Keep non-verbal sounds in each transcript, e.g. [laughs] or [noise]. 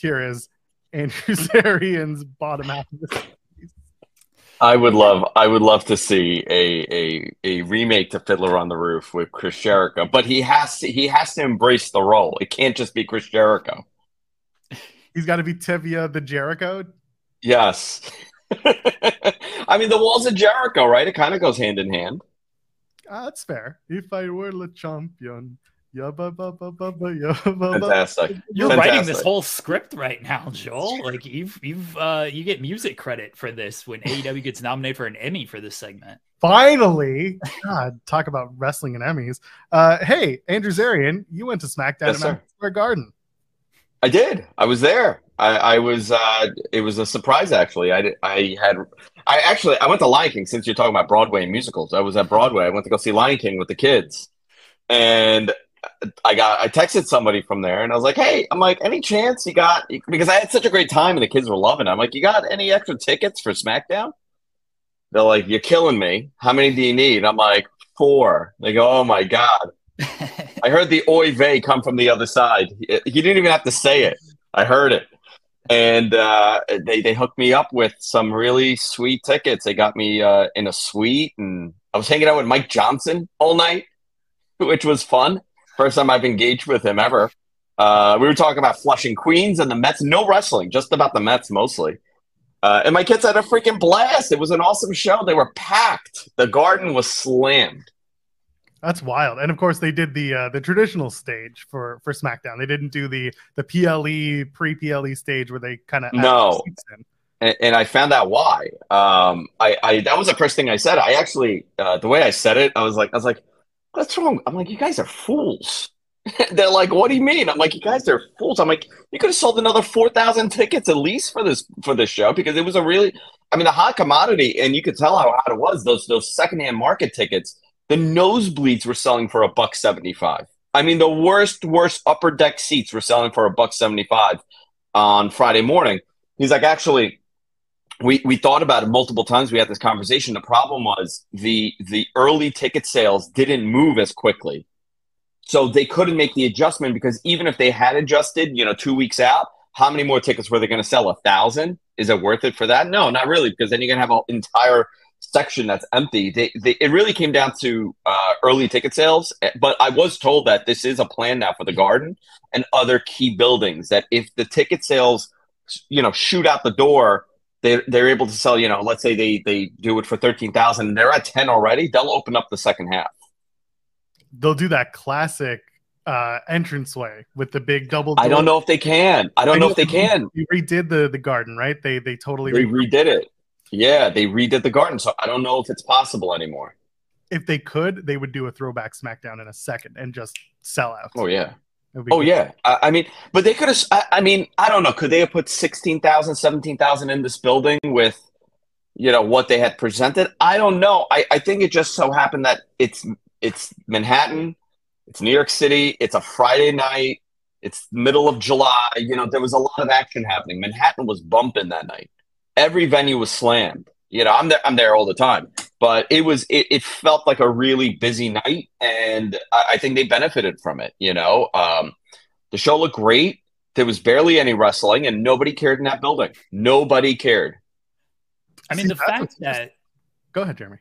here is Andrew [laughs] Zarian's bottom half of the I would love, I would love to see a, a a remake to Fiddler on the Roof with Chris Jericho, but he has to he has to embrace the role. It can't just be Chris Jericho. [laughs] He's got to be Tevye the Jericho. Yes, [laughs] I mean the walls of Jericho, right? It kind of goes hand in hand. Ah, that's fair. If I were the champion, yeah, ba, ba, ba, ba, ba, yeah, Fantastic. You're Fantastic. writing this whole script right now, Joel. Like you've you've uh you get music credit for this when AEW gets nominated for an Emmy for this segment. Finally, God, talk about wrestling and Emmys. Uh, hey, Andrew Zarian, you went to SmackDown Yes, at sir. Madison Square Garden. I did. I was there. I, I was. Uh, it was a surprise, actually. I, did- I had. I actually. I went to Lion King since you're talking about Broadway and musicals. I was at Broadway. I went to go see Lion King with the kids, and I got. I texted somebody from there, and I was like, "Hey, I'm like, any chance you got? Because I had such a great time, and the kids were loving it. I'm like, you got any extra tickets for SmackDown? They're like, you're killing me. How many do you need? I'm like, four. They go, oh my god. [laughs] I heard the oy vey come from the other side. He he didn't even have to say it. I heard it. And uh, they, they hooked me up with some really sweet tickets. They got me uh, in a suite, and I was hanging out with Mike Johnson all night, [laughs] which was fun. First time I've engaged with him ever. Uh, we were talking about Flushing Queens and the Mets. No wrestling, just about the Mets mostly. Uh, and my kids had a freaking blast. It was an awesome show. They were packed. The garden was slammed. That's wild. And of course, they did the uh, the traditional stage for for SmackDown. They didn't do the the PLE pre PLE stage where they kind of No. and, and I found out why. Um, I, I that was the first thing I said. I actually, uh, the way I said it, I was like, I was like, what's wrong? I'm like, you guys are fools. [laughs] They're like, what do you mean? I'm like, you guys are fools. I'm like, you could have sold another four thousand tickets at least for this for this show because it was a really, I mean, a hot commodity, and you could tell how hot it was. Those those secondhand market tickets, the nosebleeds were selling for a buck seventy five. I mean, the worst worst upper deck seats were selling for a buck seventy five on Friday morning. He's like, actually, we we thought about it multiple times. We had this conversation. The problem was the the early ticket sales didn't move as quickly, so they couldn't make the adjustment because even if they had adjusted, you know, two weeks out, how many more tickets were they going to sell? A thousand? Is it worth it for that? No, not really, because then you're going to have an entire section that's empty. They, they it really came down to uh, early ticket sales. But I was told that this is a plan now for the Garden and other key buildings. That if the ticket sales, you know, shoot out the door they they're able to sell. You know, let's say they they do it for thirteen thousand, they're at ten already. They'll open up the second half. They'll do that classic uh entranceway with the big double. I don't know if they can. I don't know if they can. You redid the the garden, right? They they totally They re- redid it. Yeah, they redid the garden, so I don't know if it's possible anymore. if they could, they would do a throwback SmackDown in a second and just sell out. Oh yeah. It would be Oh yeah. I, I mean, but they could have. I, I mean, I don't know. Could they have put 16,000, 17,000 in this building with, you know, what they had presented? I don't know. I, I think it just so happened that it's it's Manhattan, it's New York City, it's a Friday night, it's middle of July. You know, there was a lot of action happening. Manhattan was bumping that night. Every venue was slammed. You know, I'm there. I'm there all the time. But it was. It, it felt like a really busy night, and I, I think they benefited from it. You know, um, the show looked great. There was barely any wrestling, and nobody cared in that building. Nobody cared. I mean, See, the that's fact what's that Go ahead, Jeremy.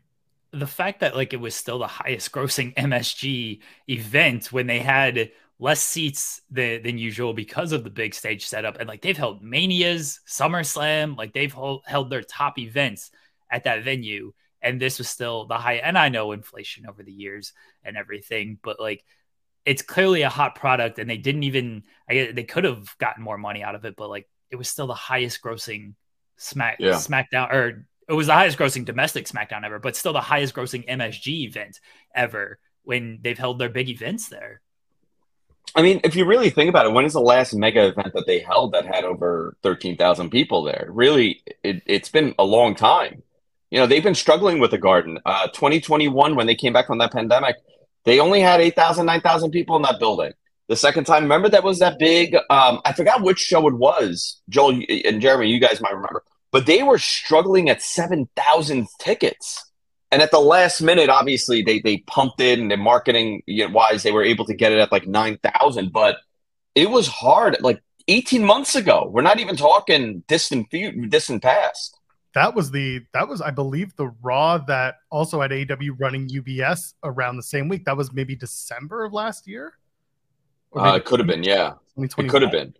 the fact that like it was still the highest grossing [laughs] MSG event when they had less seats than, than usual because of the big stage setup and like they've held manias SummerSlam like they've held, held their top events at that venue and this was still the high and I know inflation over the years and everything but like it's clearly a hot product and they didn't even I guess they could have gotten more money out of it but like it was still the highest grossing smack Yeah. SmackDown or it was the highest grossing domestic SmackDown ever, but still the highest grossing MSG event ever when they've held their big events there. I mean, if you really think about it, when is the last mega event that they held that had over 13,000 people there? Really, it, it's been a long time. You know, they've been struggling with the garden. Uh, 2021, when they came back from that pandemic, they only had 8,000, 9,000 people in that building. The second time, remember that was that big, um, I forgot which show it was. Joel and Jeremy, you guys might remember, but they were struggling at 7,000 tickets. And at the last minute, obviously, they they pumped it, and the marketing wise, they were able to get it at like nine thousand. But it was hard. Like 18 months ago. We're not even talking distant distant past. That was the that was I believe the Raw that also had AEW running UBS around the same week. That was maybe December of last year. Uh, it could have been, yeah. It could have been.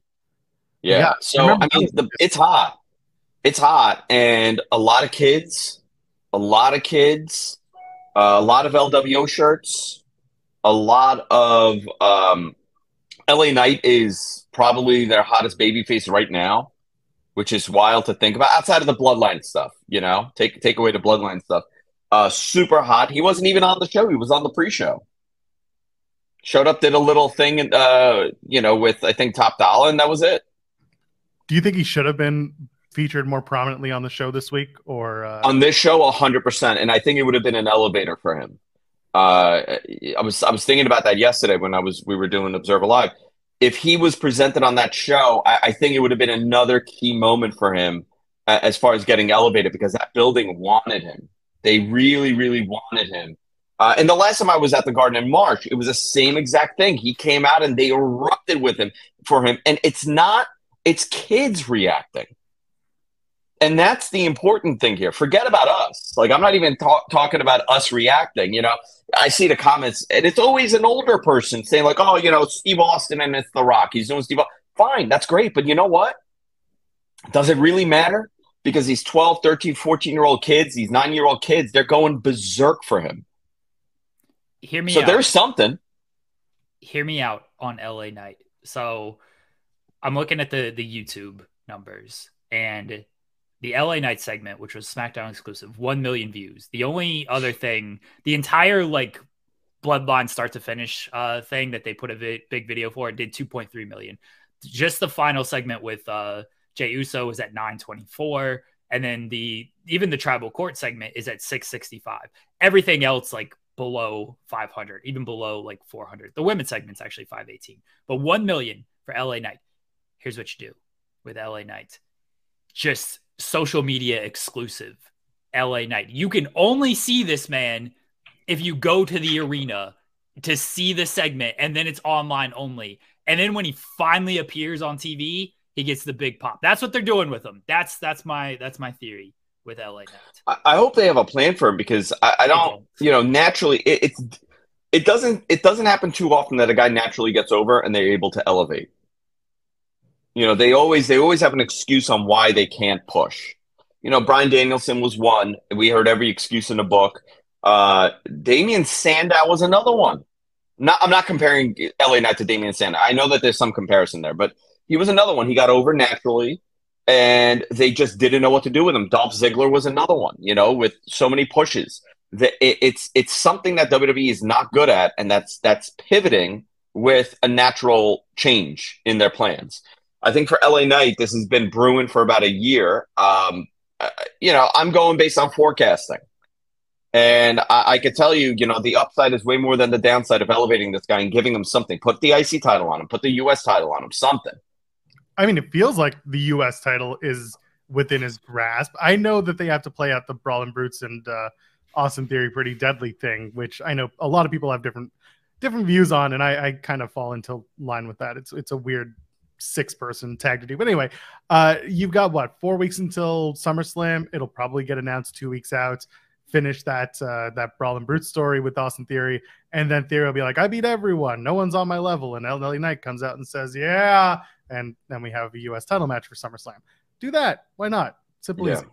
Yeah. yeah so I, I mean, the, it's hot. It's hot, and a lot of kids, a lot of kids, uh, a lot of LWO shirts, a lot of um, LA Knight is probably their hottest babyface right now, which is wild to think about. Outside of the Bloodline stuff, you know, take take away the Bloodline stuff. Uh, super hot. He wasn't even on the show. He was on the pre-show. Showed up, did a little thing, uh, you know, with I think Top Dolla, and that was it. Do you think he should have been featured more prominently on the show this week, or uh... on this show, hundred percent? And I think it would have been an elevator for him. Uh, I was I was thinking about that yesterday when I was we were doing Observer Live. If he was presented on that show, I, I think it would have been another key moment for him uh, as far as getting elevated because that building wanted him. They really, really wanted him uh, and the last time I was at the Garden in March, it was the same exact thing. He came out and they erupted with him for him. And it's not, it's kids reacting. And that's the important thing here. Forget about us. Like, I'm not even talk- talking about us reacting. You know, I see the comments, and it's always an older person saying, like, oh, you know, Steve Austin and it's The Rock. He's doing Steve. Fine, that's great. But you know what? Does it really matter? Because these 12, 13, 14 year old kids, these nine year old kids, they're going berserk for him hear me so out. there's something hear me out on LA Knight. so i'm looking at the the youtube numbers and the LA Knight segment which was smackdown exclusive 1 million views. The only other thing the entire like bloodline start to finish uh thing that they put a vi- big video for it did 2.3 million. Just the final segment with uh Jey Uso was at 924 and then the even the tribal court segment is at 665 everything else like below 500, even below like 400. The women's segment's actually 518, but 1 million for LA Knight. Here's what you do with LA Knight just social media exclusive LA Knight. You can only see this man if you go to the arena to see the segment, and then it's online only. And then when he finally appears on TV, he gets the big pop. That's what they're doing with him. That's that's my that's my theory with LA Knight. I hope they have a plan for him because I, I don't, you know, naturally it, it's it doesn't it doesn't happen too often that a guy naturally gets over and they're able to elevate. You know, they always they always have an excuse on why they can't push. You know, Bryan Danielson was one. We heard every excuse in the book. Uh Damien Sandow was another one. Not I'm not comparing LA Knight to Damien Sandow. I know that there's some comparison there, but he was another one. He got over naturally and they just didn't know what to do with him. Dolph Ziggler was another one, you know, with so many pushes. That it, it's it's something that WWE is not good at, and that's that's pivoting with a natural change in their plans. I think for LA Knight, this has been brewing for about a year. Um, uh, you know, I'm going based on forecasting. And I, I could tell you, you know, the upside is way more than the downside of elevating this guy and giving him something. Put the IC title on him, put the US title on him, something. I mean, it feels like the U.S. title is within his grasp. I know that they have to play out the Brawling Brutes and uh, Austin Theory Pretty Deadly thing, which I know a lot of people have different different views on, and I, I kind of fall into line with that. It's it's a weird six person tag to do. But anyway, uh, you've got what four weeks until SummerSlam. It'll probably get announced two weeks out. Finish that uh, that Brawl and Brute story with Austin Theory, and then Theory will be like, "I beat everyone. No one's on my level." And LA Knight comes out and says, "Yeah, and then we have a U.S. title match for SummerSlam. Do that. Why not? Simple yeah. easy.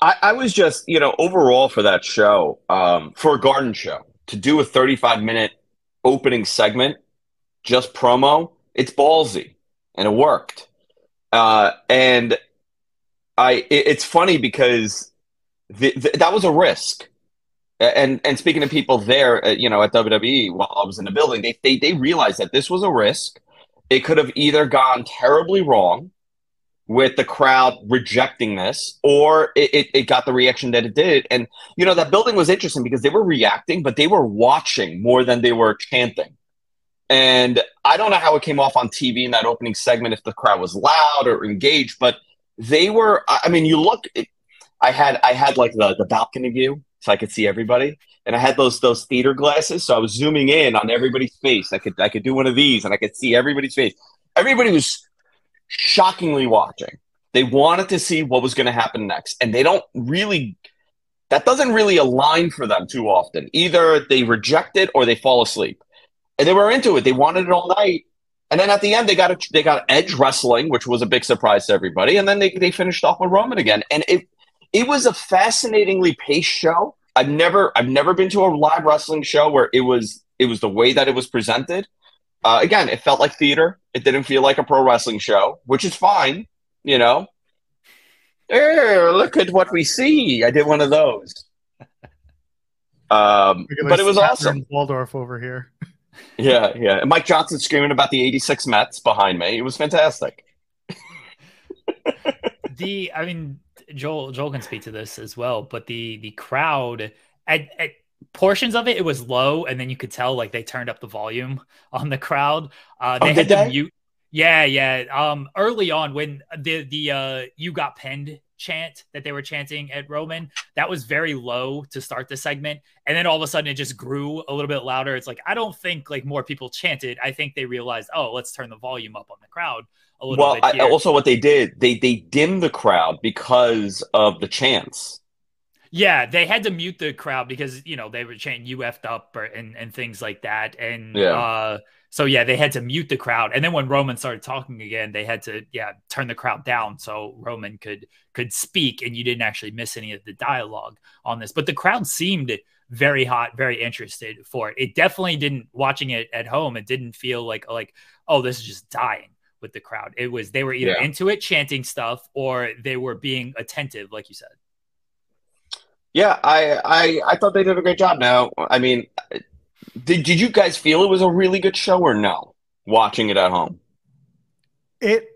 I, I, was just, you know, overall for that show, um, for a garden show, to do a 35 minute opening segment, just promo, it's ballsy, and it worked. Uh, and I, it, it's funny because the, the, that was a risk. And and speaking to people there, uh, you know, at WWE while I was in the building, they, they they realized that this was a risk it could have either gone terribly wrong with the crowd rejecting this, or it, it, it, got the reaction that it did. And, you know, that building was interesting because they were reacting, but they were watching more than they were chanting. And I don't know how it came off on TV in that opening segment, if the crowd was loud or engaged, but they were, I mean, you look, I had, I had like the, the balcony view so I could see everybody and I had those those theater glasses, so I was zooming in on everybody's face. I could I could do one of these, and I could see everybody's face. Everybody was shockingly watching. They wanted to see what was going to happen next, and they don't really. That doesn't really align for them too often. Either they reject it or they fall asleep, and they were into it. They wanted it all night, and then at the end they got a, they got Edge wrestling, which was a big surprise to everybody, and then they they finished off with Roman again, and it it was a fascinatingly paced show. I've never I've never been to a live wrestling show where it was it was the way that it was presented. Uh, again, it felt like theater. It didn't feel like a pro wrestling show, which is fine you know. Hey, look at what we see. I did one of those. [laughs] Um, but it was awesome. Waldorf over here. [laughs] yeah, yeah. And Mike Johnson screaming about the 86 Mets behind me. It was fantastic. [laughs] the I mean Joel Joel can speak to this as well, but the the crowd at, at portions of it it was low and then you could tell like they turned up the volume on the crowd. Uh they oh, had to mute yeah, yeah. Um, early on when the the uh you got pinned chant that they were chanting at Roman, that was very low to start the segment, and then all of a sudden it just grew a little bit louder. It's like I don't think like more people chanted. I think they realized, oh, let's turn the volume up on the crowd a little well, bit. Well, also what they did, they they dimmed the crowd because of the chants. Yeah, they had to mute the crowd because you know they were chanting "you effed up" or, and and things like that, and yeah. uh so yeah, they had to mute the crowd, and then when Roman started talking again, they had to yeah turn the crowd down so Roman could could speak, and you didn't actually miss any of the dialogue on this. But the crowd seemed very hot, very interested for it. It definitely didn't watching it at home. It didn't feel like like oh this is just dying with the crowd. It was they were either yeah. into it, chanting stuff, or they were being attentive, like you said. Yeah, I, I I thought they did a great job. Now, I mean, did, did you guys feel it was a really good show or no? Watching it at home, it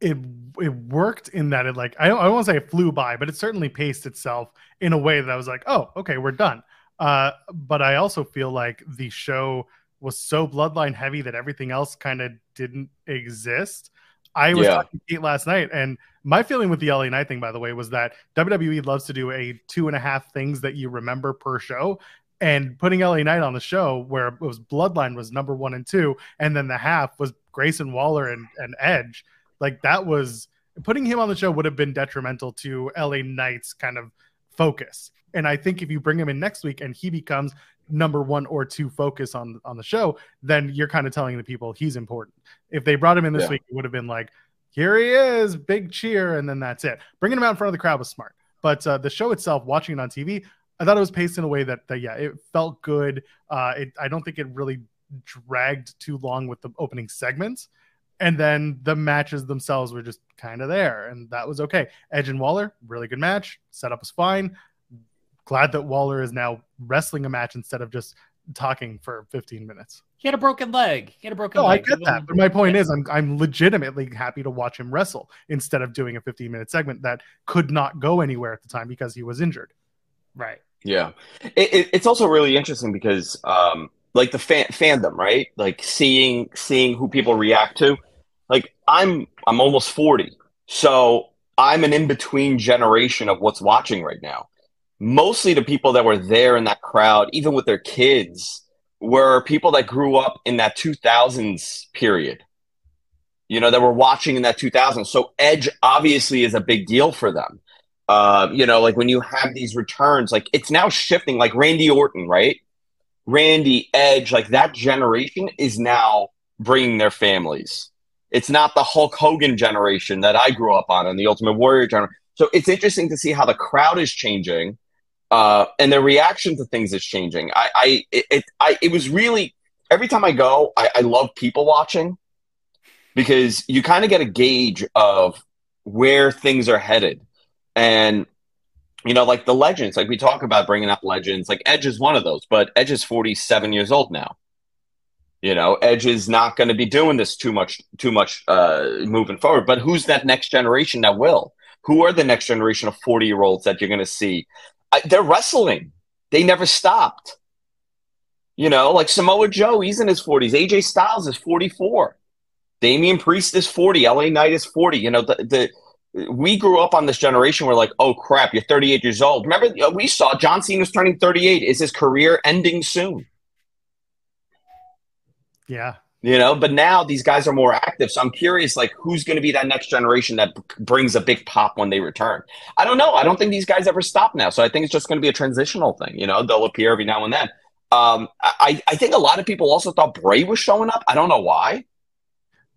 it it worked in that it like I don't, I don't say it flew by, but it certainly paced itself in a way that I was like, oh, okay, we're done. Uh, but I also feel like the show was so bloodline heavy that everything else kind of didn't exist. I was yeah. talking to Kate last night, and my feeling with the LA Knight thing, by the way, was that WWE loves to do a two and a half things that you remember per show and putting LA Knight on the show where it was Bloodline was number one and two, and then the half was Grayson Waller and, and Edge. Like that was putting him on the show would have been detrimental to LA Knight's kind of focus. And I think if you bring him in next week and he becomes number one or two focus on on the show, then you're kind of telling the people he's important. If they brought him in this yeah. week, it would have been like, here he is, big cheer, and then that's it. Bringing him out in front of the crowd was smart. But uh, the show itself, watching it on TV, I thought it was paced in a way that, that yeah, it felt good. Uh, it, I don't think it really dragged too long with the opening segments. And then the matches themselves were just kind of there, and that was okay. Edge and Waller, really good match. Setup was fine. Glad that Waller is now wrestling a match instead of just talking for 15 minutes. He had a broken leg. He had a broken no, leg. I get that. But my point yeah. is I'm I'm legitimately happy to watch him wrestle instead of doing a 15 minute segment that could not go anywhere at the time because he was injured. Right. Yeah, it, it, it's also really interesting because, um, like the fan- fandom, right? Like seeing seeing who people react to. Like I'm I'm almost forty, so I'm an in between generation of what's watching right now. Mostly the people that were there in that crowd, even with their kids, were people that grew up in that 2000s period. You know, that were watching in that 2000s. So Edge obviously is a big deal for them. Uh, you know, like when you have these returns, like it's now shifting, like Randy Orton, right? Randy, Edge, like that generation is now bringing their families. It's not the Hulk Hogan generation that I grew up on and the Ultimate Warrior generation. So it's interesting to see how the crowd is changing uh, and the reaction to things is changing. I, I, it, I, it was really every time I go, I, I love people watching because you kind of get a gauge of where things are headed. And you know, like the legends, like we talk about bringing up legends, like Edge is one of those, but Edge is 47 years old now. You know, Edge is not going to be doing this too much, too much uh, moving forward. But who's that next generation that will? Who are the next generation of 40 year olds that you're going to see? I, they're wrestling. They never stopped. You know, like Samoa Joe, he's in his 40s. AJ Styles is 44. Damian Priest is 40. LA Knight is 40. You know, the, the we grew up on this generation where like, oh crap, you're 38 years old. Remember, we saw John Cena's turning 38. Is his career ending soon? Yeah, You know, but now these guys are more active. So I'm curious, like, who's going to be that next generation that b- brings a big pop when they return? I don't know. I don't think these guys ever stop now. So I think it's just going to be a transitional thing. You know, they'll appear every now and then. Um, I, I think a lot of people also thought Bray was showing up. I don't know why.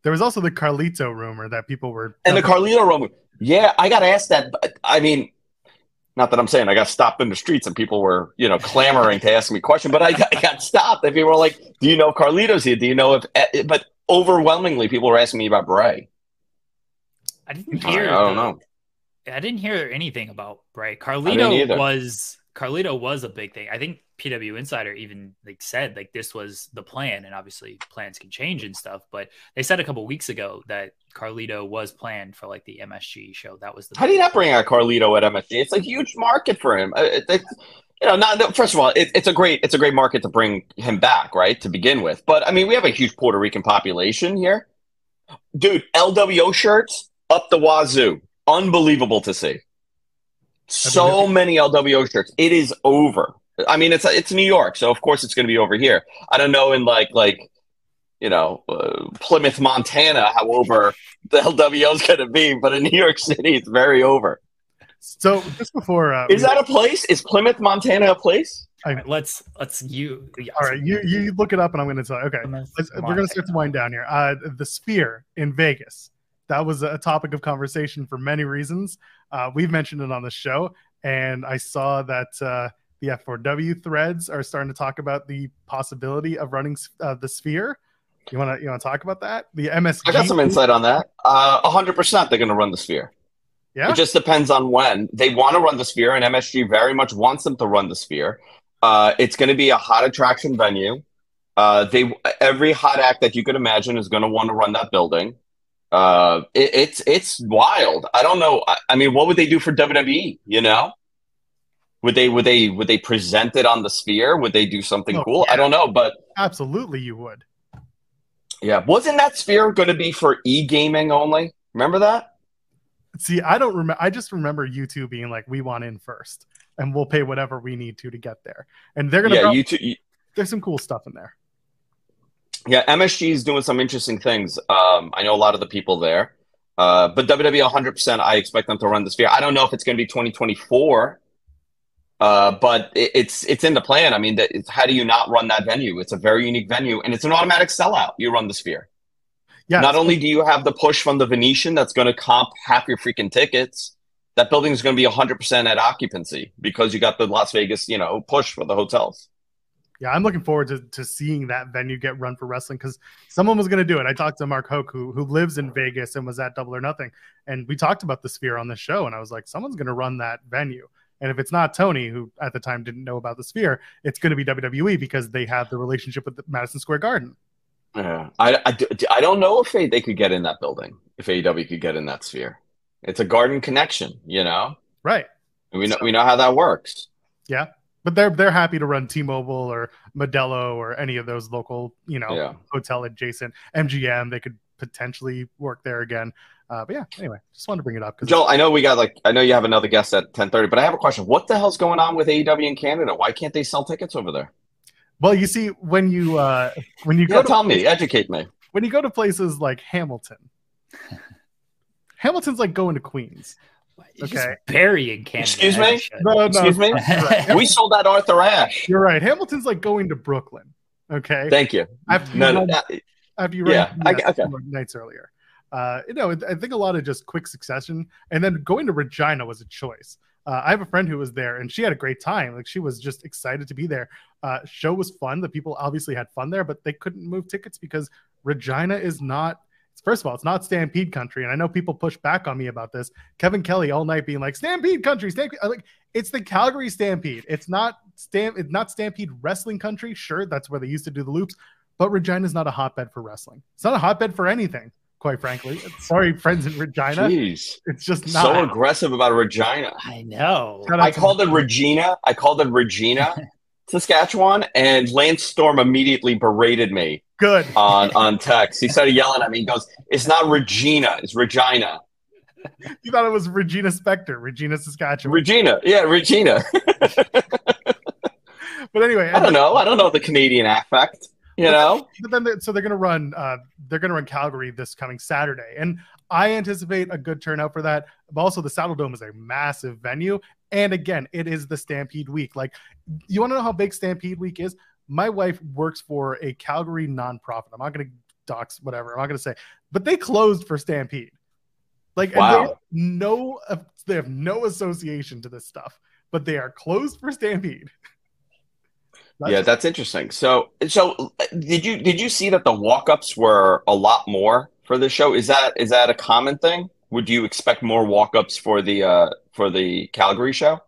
There was also the Carlito rumor that people were And the Carlito rumor. Yeah, I got asked that. But, I mean, not that I'm saying I got stopped in the streets and people were, you know, clamoring to ask me questions, but I got, I got stopped and people were like, "Do you know Carlito's here? Do you know if?" eh, But overwhelmingly, people were asking me about Bray. I didn't hear. I hear. don't the- know. I didn't hear anything about Bray. Carlito was Carlito was a big thing. I think PW Insider even like said like this was the plan, and obviously plans can change and stuff. But they said a couple weeks ago that Carlito was planned for like the MSG show. That was the How do you not bring out Carlito at MSG? It's a huge market for him. Uh, it- it- you know, not no, first of all, it, it's a great it's a great market to bring him back, right? To begin with, but I mean, we have a huge Puerto Rican population here, dude. LWO shirts up the wazoo, unbelievable to see. So many LWO shirts. It is over. I mean, it's it's New York, so of course it's going to be over here. I don't know in like like you know uh, Plymouth, Montana, how over the LWO is going to be, but in New York City, it's very over. So just before, uh, Is that a place? Is Plymouth, Montana a place? All right, let's let's you. all right? You you look it up, and I'm going to tell you. Okay, Let's- we're going to start to wind down here. Uh, the Sphere in Vegas. That was a topic of conversation for many reasons. Uh, we've mentioned it on the show, and I saw that uh, the F4W threads are starting to talk about the possibility of running uh, the Sphere. You want to you want to talk about that? The MSG. I got some insight on that. Uh, hundred percent, they're going to run the Sphere. Yeah. It just depends on when they want to run the Sphere, and MSG very much wants them to run the Sphere. Uh, it's going to be a hot attraction venue. Uh, they every hot act that you could imagine is going to want to run that building. Uh, it, it's it's wild. I don't know. I, I mean, what would they do for WWE? You know, would they would they would they present it on the Sphere? Would they do something Oh, cool? yeah. I don't know, but Absolutely, you would. yeah, wasn't that Sphere going to be for e gaming only? Remember that? See, I don't remember. I just remember U2 being like, "We want in first, and we'll pay whatever we need to to get there." And they're gonna. Yeah, U2. You, there's some cool stuff in there. Yeah, MSG is doing some interesting things. Um, I know a lot of the people there, uh, but WWE 100%. I expect them to run the Sphere. I don't know if it's going to be 2024, uh, but it, it's it's in the plan. I mean, that, it's, how do you not run that venue? It's a very unique venue, and it's an automatic sellout. You run the Sphere. Yeah. Not only do you have the push from the Venetian that's going to comp half your freaking tickets, that building is going to be 100% at occupancy because you got the Las Vegas, you know, push for the hotels. Yeah, I'm looking forward to, to seeing that venue get run for wrestling because someone was going to do it. I talked to Mark Hoke, who, who lives in Vegas and was at Double or Nothing, and we talked about the Sphere on the show, and I was like, someone's going to run that venue. And if it's not Tony, who at the time didn't know about the Sphere, it's going to be WWE because they have the relationship with the Madison Square Garden. Yeah, I, I, I don't know if they, they could get in that building, if AEW could get in that sphere. It's a garden connection, you know? Right. We know, we know how that works. Yeah. But they're they're happy to run T-Mobile or Modelo or any of those local, you know, Yeah. hotel adjacent MGM. They could potentially work there again. Uh, but yeah, anyway, just wanted to bring it up Joel, I know we got like, I know you have another guest at 1030, but I have a question. What the hell's going on with AEW in Canada? Why can't they sell tickets over there? well, you see, when you uh, when you Yeah, go to tell me, educate me. when you go to places like Hamilton, [laughs] Hamilton's like going to Queens. It's Okay. just burying Canada. Excuse me? No, no, Excuse me? [laughs] right. We sold out Arthur Ashe. You're right. Hamilton's like going to Brooklyn. Okay. Thank you. After you No, no, run- uh, after you run Yeah, I- yes, okay. nights earlier. Uh, you know, I think a lot of just quick succession, and then going to Regina was a choice. Uh, I have a friend who was there, and she had a great time. Like she was just excited to be there. Uh, show was fun. The people obviously had fun there, but they couldn't move tickets because Regina is not. First of all, it's not Stampede Country, and I know people push back on me about this. Kevin Kelly all night being like Stampede Country, Stampede. Like it's the Calgary Stampede. It's not Stamp. It's not Stampede Wrestling Country. Sure, that's where they used to do the loops, but Regina's not a hotbed for wrestling. It's not a hotbed for anything, quite frankly. Sorry, friends in Regina. Jeez. It's just not. So aggressive about Regina. I know. I called it Regina. I called it Regina, [laughs] Saskatchewan, and Lance Storm immediately berated me good. on on text. He started yelling at me. He goes, "It's not Regina. It's Regina. You thought it was Regina Spektor, Regina Saskatchewan. Regina. Yeah, Regina. [laughs] but anyway, I don't know. I don't know the Canadian affect. You know, but then they, so they're gonna run uh, they're gonna run Calgary this coming Saturday, and I anticipate a good turnout for that. But also, the Saddledome is a massive venue, and again, it is the Stampede Week. Like, you want to know how big Stampede Week is? My wife works for a Calgary nonprofit. I'm not gonna dox whatever. I'm not gonna say, but they closed for Stampede. Like, Wow. no they have no association to this stuff, but they are closed for Stampede. [laughs] yeah, that's interesting. So, so did you did you see that the walk ups were a lot more for the show? Is that is that a common thing? Would you expect more walk ups for the uh, for the Calgary show?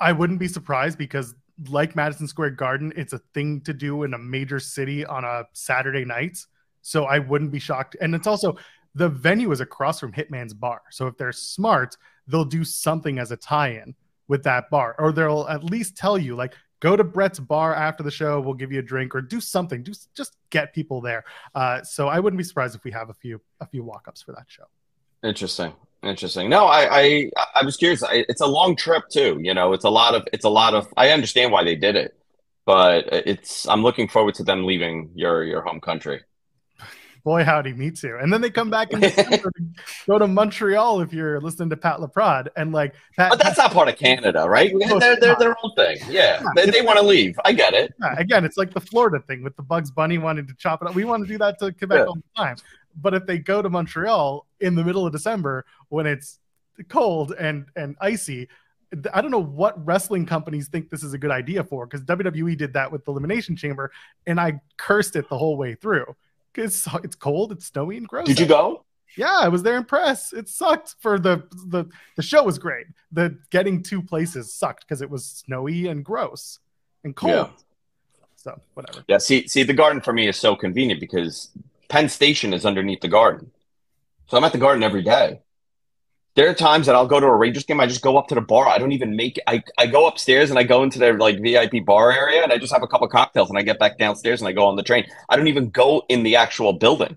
I wouldn't be surprised because, like Madison Square Garden, it's a thing to do in a major city on a Saturday night. So I wouldn't be shocked. And it's also the venue is across from Hitman's Bar. So if they're smart, they'll do something as a tie in with that bar, or they'll at least tell you, like, go to Brett's bar after the show, we'll give you a drink, or do something. Do just get people there. Uh, so I wouldn't be surprised if we have a few a few walk ups for that show. Interesting. Interesting. No, I, I, I was curious. I, it's a long trip too. You know, it's a lot of, it's a lot of. I understand why they did it, but it's. I'm looking forward to them leaving your your home country. Boy, howdy, me too. And then they come back and [laughs] go to Montreal if you're listening to Pat Laprade. And like, Pat, But that's not part of Canada, right? They're they're their own thing. Yeah, Yeah, they, they want to leave. I get it. Yeah, again, it's like the Florida thing with the Bugs Bunny wanting to chop it up. We want to do that to Quebec Yeah. all the time. But if they go to Montreal in the middle of December when it's cold and and icy, I don't know what wrestling companies think this is a good idea for because WWE did that with the Elimination Chamber, and I cursed it the whole way through. It's it's cold, it's snowy and gross. Did you go? Yeah, I was there in press. It sucked for the the the show was great. The getting two places sucked because it was snowy and gross and cold. Yeah. So whatever. Yeah. See, see, the garden for me is so convenient because Penn Station is underneath the garden, so I'm at the garden every day. There are times that I'll go to a Rangers game. I just go up to the bar. I don't even make. I I go upstairs and I go into their like VIP bar area and I just have a couple cocktails and I get back downstairs and I go on the train. I don't even go in the actual building.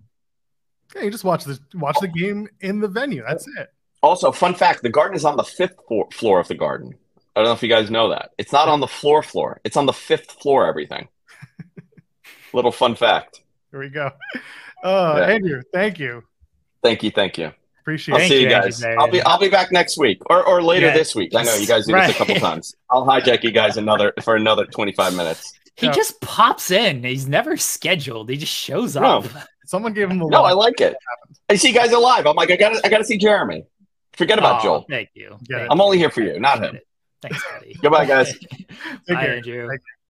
Yeah, you just watch the watch the game in the venue. That's it. Also, fun fact: the garden is on the fifth floor, floor of the garden. I don't know if you guys know that. It's not on the floor floor. It's on the fifth floor. Everything. [laughs] Little fun fact. Here we go. [laughs] Uh, Yeah. Andrew, thank you. Thank you, thank you. Appreciate it. I'll it. Thank see you you, guys. Andrew I'll be I'll be back next week or, or later Yeah. this week. I know you guys do this a couple times. I'll hijack you guys another for another twenty five minutes. He Yeah. just pops in. He's never scheduled. He just shows No. up. Someone gave him the No, I like it. I see you guys alive. I'm like I gotta I gotta see Jeremy. Forget about Aw, Joel. Thank you. Thank I'm you. only here for you, not him. Thanks, buddy. Goodbye, guys. [laughs] Take Bye, care. Andrew. Take